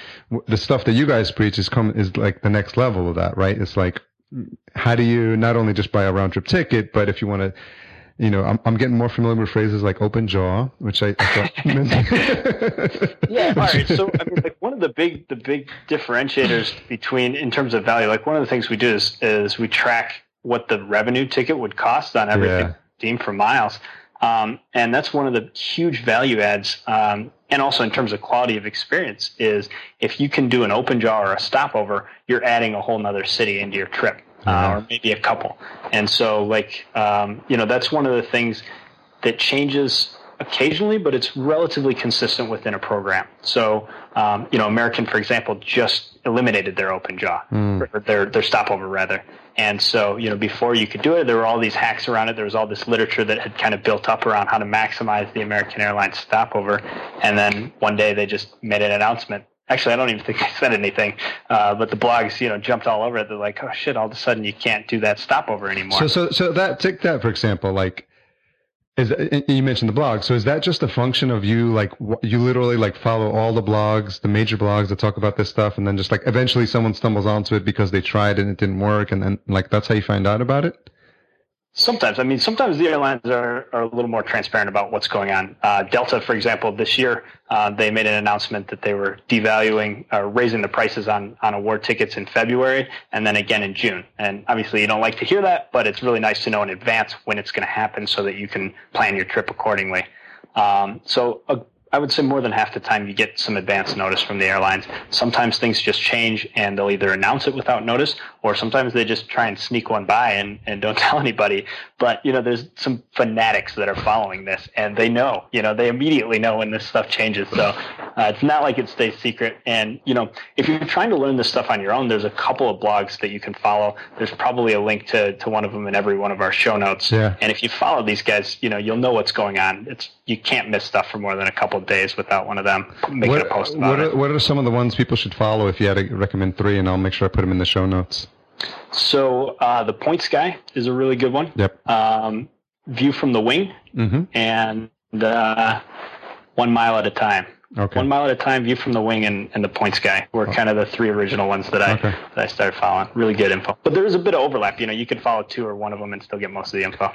the stuff that you guys preach is come is like the next level of that, right? It's like how do you not only just buy a round trip ticket, but if you want to, you know, I'm, I'm getting more familiar with phrases like open jaw, which I, I thought. yeah. All right. So I mean, like one of the big the big differentiators between in terms of value, like one of the things we do is is we track what the revenue ticket would cost on everything yeah. for miles. Um, and that's one of the huge value adds um, and also in terms of quality of experience is if you can do an open jaw or a stopover you're adding a whole nother city into your trip uh, or maybe a couple. And so like um, you know that's one of the things that changes occasionally but it's relatively consistent within a program. So um, you know american for example just eliminated their open jaw mm. or their, their stopover rather and so, you know, before you could do it, there were all these hacks around it. There was all this literature that had kind of built up around how to maximize the American Airlines stopover. And then one day they just made an announcement. Actually, I don't even think they said anything, uh, but the blogs, you know, jumped all over it. They're like, "Oh shit! All of a sudden, you can't do that stopover anymore." So, so, so that take that for example. Like, Is you mentioned the blog, so is that just a function of you like you literally like follow all the blogs, the major blogs that talk about this stuff, and then just like eventually someone stumbles onto it because they tried and it didn't work, and then like that's how you find out about it? Sometimes, I mean, sometimes the airlines are, are a little more transparent about what's going on. Uh, Delta, for example, this year uh, they made an announcement that they were devaluing, or uh, raising the prices on on award tickets in February, and then again in June. And obviously, you don't like to hear that, but it's really nice to know in advance when it's going to happen, so that you can plan your trip accordingly. Um, so a I would say more than half the time you get some advance notice from the airlines. Sometimes things just change and they'll either announce it without notice or sometimes they just try and sneak one by and, and don't tell anybody. But, you know, there's some fanatics that are following this and they know, you know, they immediately know when this stuff changes. So uh, it's not like it stays secret. And, you know, if you're trying to learn this stuff on your own, there's a couple of blogs that you can follow. There's probably a link to, to one of them in every one of our show notes. Yeah. And if you follow these guys, you know, you'll know what's going on. It's, you can't miss stuff for more than a couple of days without one of them making what, a post about what are, it. What are some of the ones people should follow if you had to recommend three, and I'll make sure I put them in the show notes. So uh, the Points Guy is a really good one. Yep. Um, View from the Wing mm-hmm. and uh, One Mile at a Time. Okay. One Mile at a Time, View from the Wing, and, and the Points Guy were oh. kind of the three original ones that I okay. that I started following. Really good info, but there is a bit of overlap. You know, you could follow two or one of them and still get most of the info.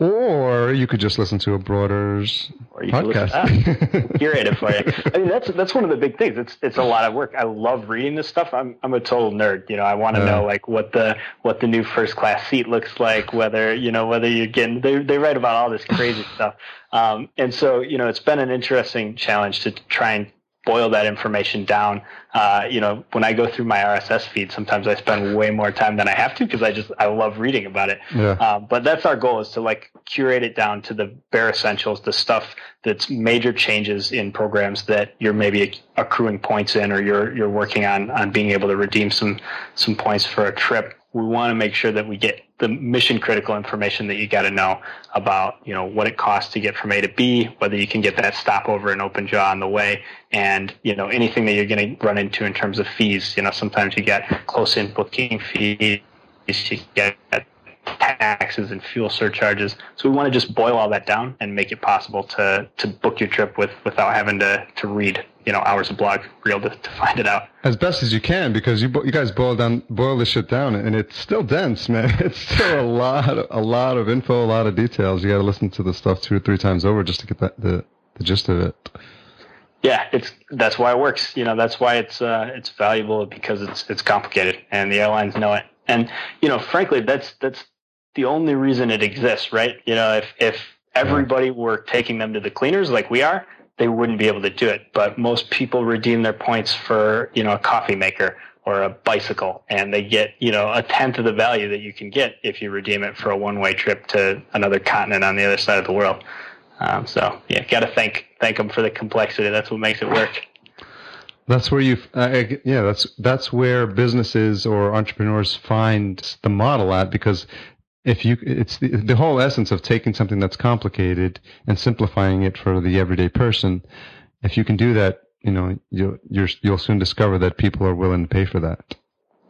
Or you could just listen to Abroaders podcast. Curate it for you. I mean, that's that's one of the big things. It's it's a lot of work. I love reading this stuff. I'm I'm a total nerd. You know, I want to know like what the what the new first class seat looks like. Whether you know whether you're getting they they write about all this crazy stuff. Um, and so you know, it's been an interesting challenge to try and boil that information down. Uh, you know, when I go through my RSS feed, sometimes I spend way more time than I have to because I just I love reading about it. Yeah. Uh, but that's our goal is to like curate it down to the bare essentials, the stuff that's major changes in programs that you're maybe accruing points in, or you're you're working on on being able to redeem some some points for a trip we want to make sure that we get the mission critical information that you got to know about, you know, what it costs to get from A to B, whether you can get that stopover and open jaw on the way, and you know anything that you're going to run into in terms of fees. You know, sometimes you get close in booking fees, you get taxes and fuel surcharges. So we want to just boil all that down and make it possible to to book your trip with without having to to read you know hours of blog reel to, to find it out. As best as you can because you you guys boil down boil this shit down and it's still dense man. It's still a lot of, a lot of info a lot of details. You got to listen to the stuff two or three times over just to get that the the gist of it. Yeah it's that's why it works. You know that's why it's uh it's valuable because it's it's complicated and the airlines know it. And you know frankly that's that's the only reason it exists right you know if if everybody were taking them to the cleaners like we are they wouldn't be able to do it. But most people redeem their points for, you know, a coffee maker or a bicycle and they get, you know, a tenth of the value that you can get if you redeem it for a one way trip to another continent on the other side of the world. Um, so yeah, got to thank, thank them for the complexity. That's what makes it work. That's where you, uh, yeah, that's, that's where businesses or entrepreneurs find the model at because if you it's the, the whole essence of taking something that's complicated and simplifying it for the everyday person. If you can do that you know you'll you will soon discover that people are willing to pay for that.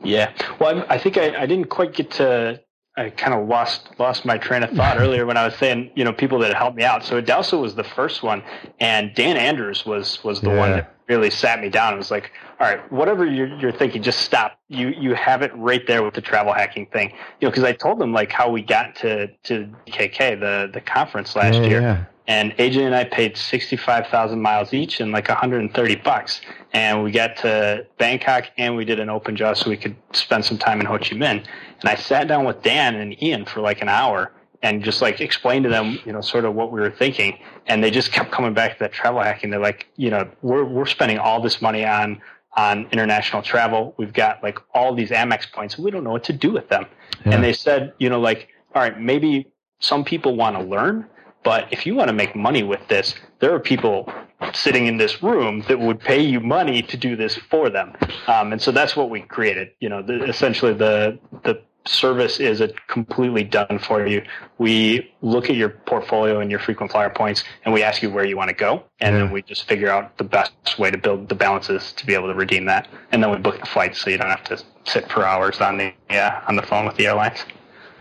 Yeah. Well i, I think I, I didn't quite get to I kind of lost lost my train of thought earlier when I was saying, you know, people that helped me out. So Idahosa was the first one, and Dan Andrews was was the yeah. one that really sat me down. It was like, all right, whatever you're, you're thinking, just stop. You you have it right there with the travel hacking thing. You know, because I told them like how we got to to KK the the conference last yeah, year. Yeah. And AJ and I paid sixty five thousand miles each and like one hundred and thirty bucks, and we got to Bangkok and we did an open jaw so we could spend some time in Ho Chi Minh. And I sat down with Dan and Ian for like an hour and just like explained to them, you know, sort of what we were thinking. And they just kept coming back to that travel hacking. They're like, you know, we're we're spending all this money on on international travel. We've got like all these Amex points. And we don't know what to do with them. Yeah. And they said, you know, like, all right, maybe some people want to learn, but if you want to make money with this, there are people sitting in this room that would pay you money to do this for them. Um, and so that's what we created. You know, the, essentially the the service is a completely done for you. We look at your portfolio and your frequent flyer points, and we ask you where you want to go, and then we just figure out the best way to build the balances to be able to redeem that, and then we book the flights so you don't have to sit for hours on the uh, on the phone with the airlines.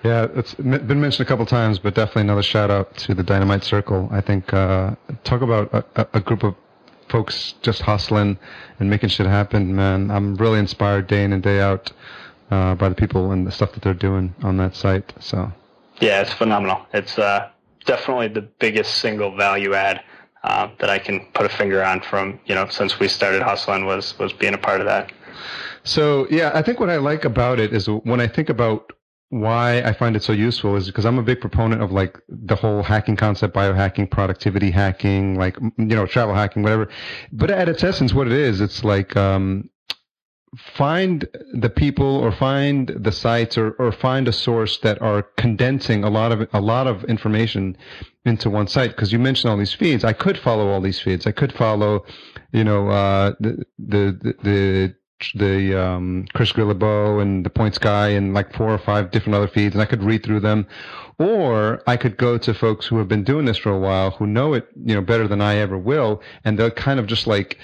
Yeah, it's been mentioned a couple times, but definitely another shout out to the Dynamite Circle. I think uh, talk about a, a, group of folks just hustling and making shit happen. Man, I'm really inspired day in and day out uh, by the people and the stuff that they're doing on that site. So yeah, it's phenomenal. It's uh, definitely the biggest single value add uh, that I can put a finger on from you know since we started hustling was was being a part of that. So yeah, I think what I like about it is when I think about why I find it so useful is because I'm a big proponent of like the whole hacking concept, biohacking, productivity hacking, like, you know, travel hacking, whatever. But at its essence, what it is, it's like, um, find the people or find the sites or, or find a source that are condensing a lot of a lot of information into one site. Because you mentioned all these feeds. I could follow all these feeds. I could follow you know uh, the, the the the um, Chris Guillebeau and the Points Guy and like four or five different other feeds, and I could read through them, or I could go to folks who have been doing this for a while, who know it, you know, better than I ever will, and they'll kind of just like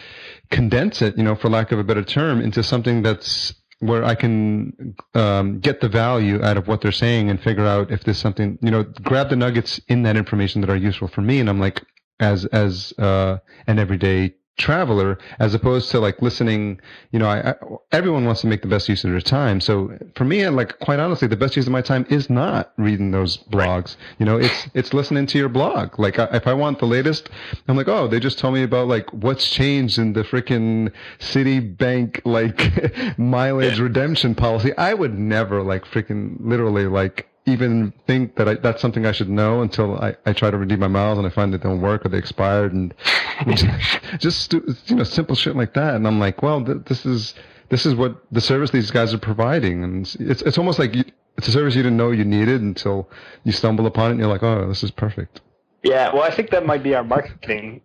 condense it, you know, for lack of a better term, into something that's where I can um, get the value out of what they're saying and figure out if there's something, you know, grab the nuggets in that information that are useful for me, and I'm like, as as uh, an everyday traveler as opposed to like listening you know I, I, everyone wants to make the best use of their time. So for me like quite honestly the best use of my time is not reading those blogs. You know it's it's listening to your blog. Like I, if i want the latest i'm like oh they just told me about like what's changed in the freaking Citibank like mileage yeah. redemption policy. I would never like freaking literally like even think that I, that's something I should know until I, I try to redeem my miles and I find that they don't work or they expired and just, you know simple shit like that. And I'm like, well, th- this is this is what the service these guys are providing, and it's it's almost like you, it's a service you didn't know you needed until you stumble upon it and you're like, oh, this is perfect. Yeah, well, I think that might be our marketing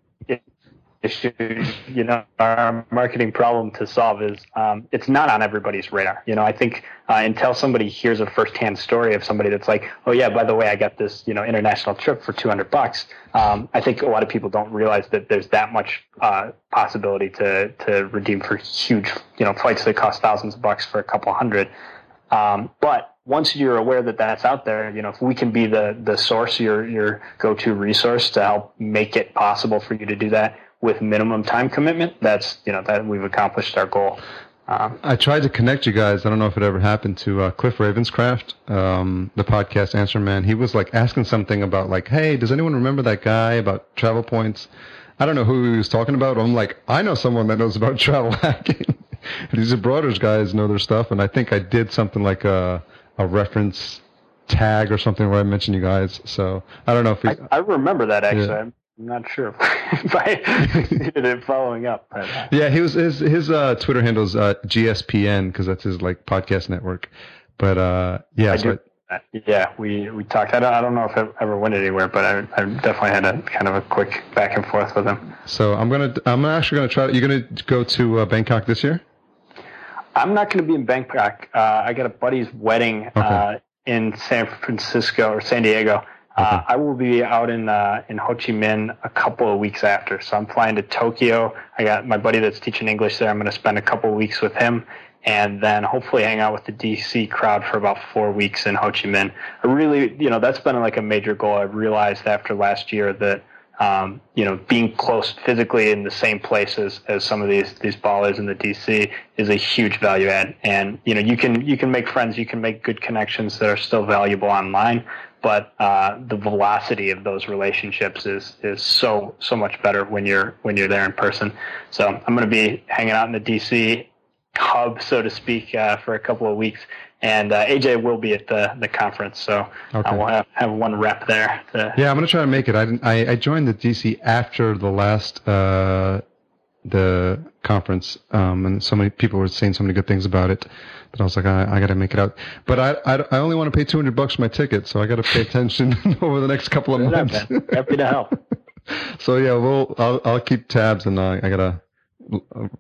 issue, you know, our marketing problem to solve is um, it's not on everybody's radar. You know, I think uh, until somebody hears a firsthand story of somebody that's like, oh yeah, by the way, I got this, you know, international trip for 200 bucks. Um, I think a lot of people don't realize that there's that much uh, possibility to to redeem for huge, you know, flights that cost thousands of bucks for a couple hundred. Um, but once you're aware that that's out there, you know, if we can be the, the source, your, your go-to resource to help make it possible for you to do that, with minimum time commitment, that's you know that we've accomplished our goal. Um, I tried to connect you guys. I don't know if it ever happened to uh, Cliff Ravenscraft, um, the podcast answer man. He was like asking something about like, hey, does anyone remember that guy about travel points? I don't know who he was talking about. I'm like, I know someone that knows about travel hacking. These Abroaders guys know their stuff, and I think I did something like a a reference tag or something where I mentioned you guys. So I don't know if we, I, I remember that actually. Yeah. I'm not sure if I did it following up. But. Uh, yeah, he was his his uh, Twitter handle is uh, GSPN because that's his like podcast network. But uh, yeah, so I, yeah, we we talked. I don't, I don't know if it ever went anywhere, but I, I definitely had a kind of a quick back and forth with him. So I'm gonna I'm actually gonna try. You're gonna go to uh, Bangkok this year? I'm not going to be in Bangkok. Uh, I got a buddy's wedding okay. uh, in San Francisco or San Diego uh, I will be out in uh, in Ho Chi Minh a couple of weeks after, so I'm flying to Tokyo. I got my buddy that's teaching English there. I'm going to spend a couple of weeks with him, and then hopefully hang out with the DC crowd for about four weeks in Ho Chi Minh. I really, you know, that's been like a major goal. I realized after last year that um, you know, being close physically in the same place as, as some of these these ballers in the DC is a huge value add. And you know, you can you can make friends, you can make good connections that are still valuable online but uh, the velocity of those relationships is is so so much better when you're when you're there in person. So I'm going to be hanging out in the DC hub, so to speak, uh, for a couple of weeks, and uh, AJ will be at the the conference, so okay. we'll have, have one rep there. To... yeah, I'm going to try to make it. I, I, I joined the DC after the last uh, the conference, um, and so many people were saying so many good things about it. But I was like, I, I got to make it out. But I, I, I only want to pay 200 bucks for my ticket, so I got to pay attention over the next couple of months. Happy to help. so yeah, we'll, I'll, I'll keep tabs and uh, I got to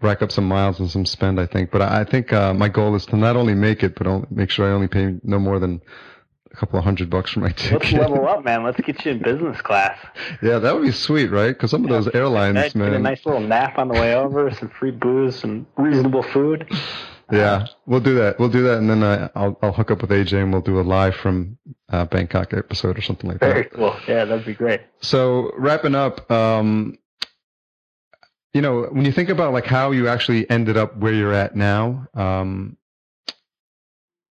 rack up some miles and some spend, I think. But I, I think, uh, my goal is to not only make it, but make sure I only pay no more than a couple of hundred bucks for my ticket. Let's level up, man. Let's get you in business class. Yeah, that would be sweet, right? Because some of those airlines, man. Get a nice little nap on the way over, some free booze, some reasonable food. Yeah, we'll do that. We'll do that, and then uh, I'll I'll hook up with AJ and we'll do a live from uh, Bangkok episode or something like that. Very cool. Yeah, that'd be great. So wrapping up, um, you know, when you think about like how you actually ended up where you're at now, um,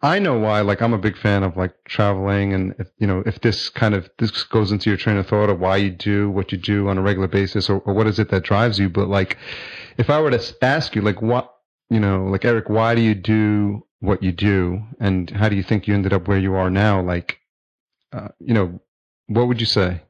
I know why. Like, I'm a big fan of like traveling, and if, you know, if this kind of this goes into your train of thought of why you do what you do on a regular basis, or, or what is it that drives you. But like, if I were to ask you, like, what you know, like Eric, why do you do what you do, and how do you think you ended up where you are now? Like, uh, you know, what would you say?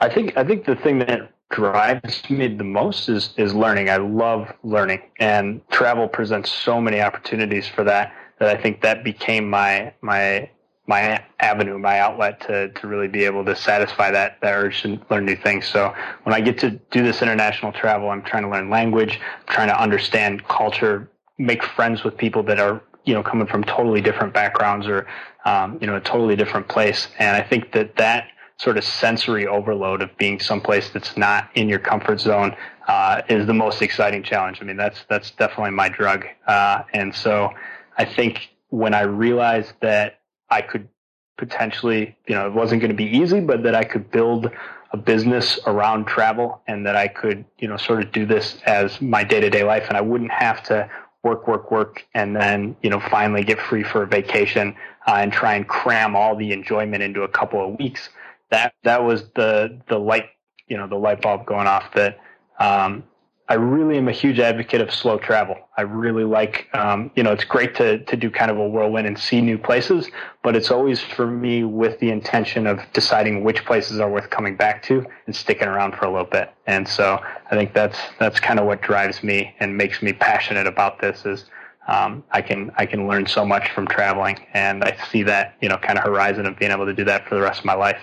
I think I think the thing that drives me the most is is learning. I love learning, and travel presents so many opportunities for that. That I think that became my my my avenue, my outlet to to really be able to satisfy that that urge to learn new things. So when I get to do this international travel, I'm trying to learn language, I'm trying to understand culture, make friends with people that are you know coming from totally different backgrounds or um, you know a totally different place. And I think that that sort of sensory overload of being someplace that's not in your comfort zone uh, is the most exciting challenge. I mean, that's that's definitely my drug. Uh, and so I think when I realized that I could potentially, you know, it wasn't going to be easy, but that I could build a business around travel and that I could, you know, sort of do this as my day to day life and I wouldn't have to work, work, work, and then, you know, finally get free for a vacation uh, and try and cram all the enjoyment into a couple of weeks. That, that was the, the light, you know, the light bulb going off that, um, I really am a huge advocate of slow travel. I really like, um, you know, it's great to, to do kind of a whirlwind and see new places, but it's always for me with the intention of deciding which places are worth coming back to and sticking around for a little bit. And so I think that's, that's kind of what drives me and makes me passionate about this is, um, I can, I can learn so much from traveling and I see that, you know, kind of horizon of being able to do that for the rest of my life.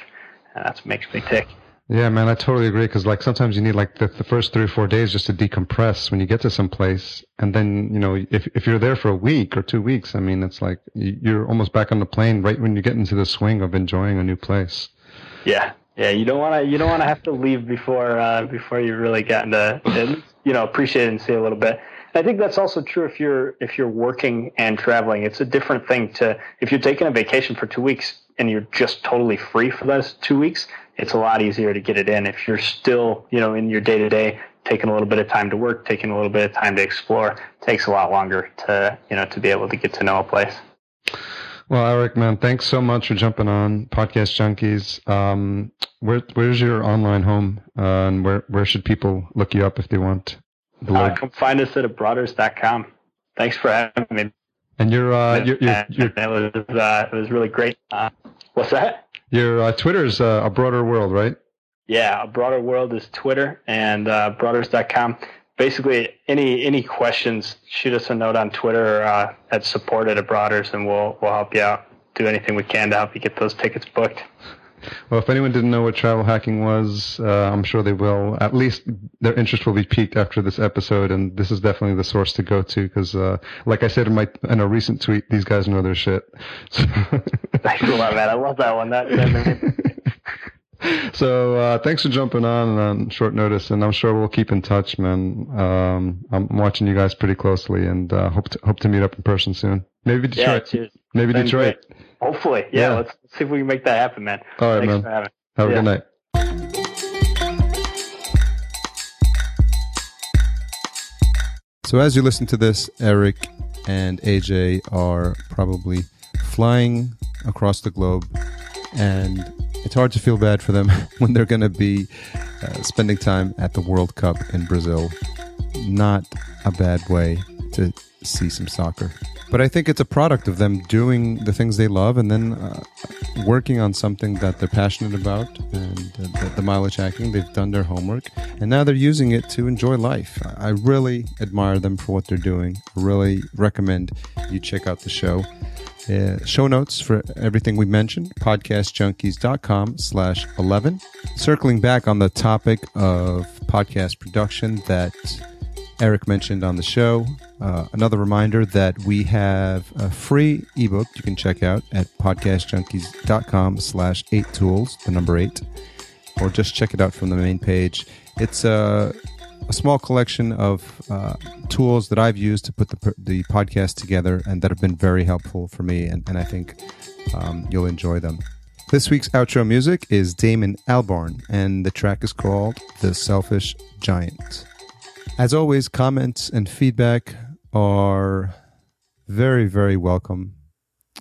And that's what makes me tick. Yeah, man, I totally agree. Because like sometimes you need like the, the first three or four days just to decompress when you get to some place, and then you know if if you're there for a week or two weeks, I mean, it's like you- you're almost back on the plane right when you get into the swing of enjoying a new place. Yeah, yeah. You don't want to. You don't want to have to leave before uh, before you've really gotten to you know appreciate and see a little bit. I think that's also true if you're if you're working and traveling. It's a different thing to if you're taking a vacation for two weeks and you're just totally free for those two weeks. It's a lot easier to get it in. If you're still you know in your day to day, taking a little bit of time to work, taking a little bit of time to explore, takes a lot longer to you know to be able to get to know a place. Well, Eric, man, thanks so much for jumping on Podcast Junkies. Um, where where's your online home, uh, and where where should people look you up if they want? The Uh, come find us at abroaders.com. Thanks for having me. and your uh, your your And your, it was uh, it was really great. Uh, what's that? Your uh, is uh, a broader world, right? Yeah, a broader world is Twitter and uh, broaders.com. Basically, any any questions, shoot us a note on Twitter uh, at support at Broaders, and we'll we'll help you out. Do anything we can to help you get those tickets booked. Well, if anyone didn't know what travel hacking was, uh, I'm sure they will. At least their interest will be piqued after this episode, and this is definitely the source to go to because, uh, like I said in my in a recent tweet, these guys know their shit. Thanks a lot, man. I love that one. That, that so uh, thanks for jumping on on short notice, and I'm sure we'll keep in touch, man. Um, I'm watching you guys pretty closely, and uh, hope to hope to meet up in person soon. Maybe Detroit. cheers. Maybe Been Detroit. great. Hopefully, yeah, Yeah. Let's see if we can make that happen, man. All right, Thanks man. for having. me. Have a good night. So, as you listen to this, Eric and AJ are probably flying across the globe, and it's hard to feel bad for them when they're going to be uh, spending time at the World Cup in Brazil. Not a bad way to see some soccer. But I think it's a product of them doing the things they love and then uh, working on something that they're passionate about and uh, the, the mileage hacking. They've done their homework and now they're using it to enjoy life. I really admire them for what they're doing. I really recommend you check out the show. Uh, show notes for everything we mentioned, podcastjunkies.com slash 11. Circling back on the topic of podcast production that Eric mentioned on the show. Uh, another reminder that we have a free ebook you can check out at podcastjunkies.com slash eight tools, the number eight, or just check it out from the main page. It's a a small collection of uh, tools that I've used to put the, the podcast together and that have been very helpful for me, and, and I think um, you'll enjoy them. This week's outro music is Damon Albarn, and the track is called The Selfish Giant. As always, comments and feedback are very, very welcome.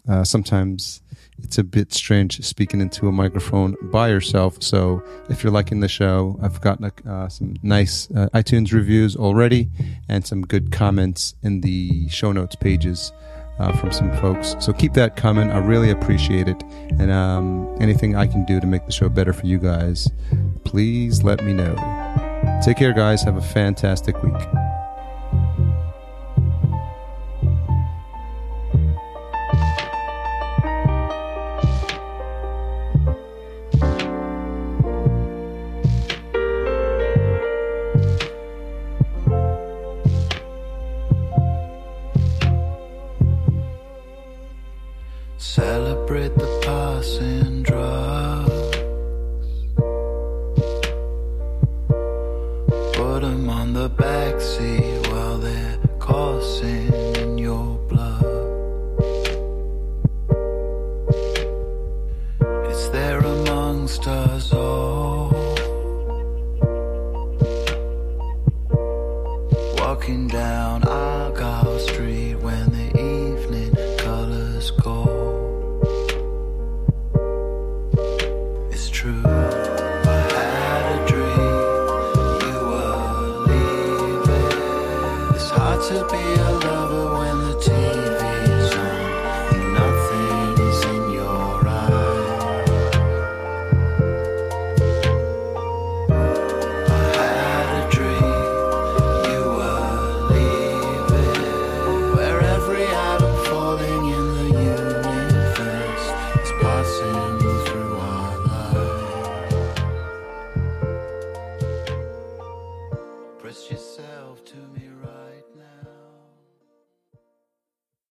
Uh, sometimes it's a bit strange speaking into a microphone by yourself. So if you're liking the show, I've gotten uh, some nice uh, iTunes reviews already and some good comments in the show notes pages uh, from some folks. So keep that coming. I really appreciate it. And um, anything I can do to make the show better for you guys, please let me know. Take care, guys. Have a fantastic week.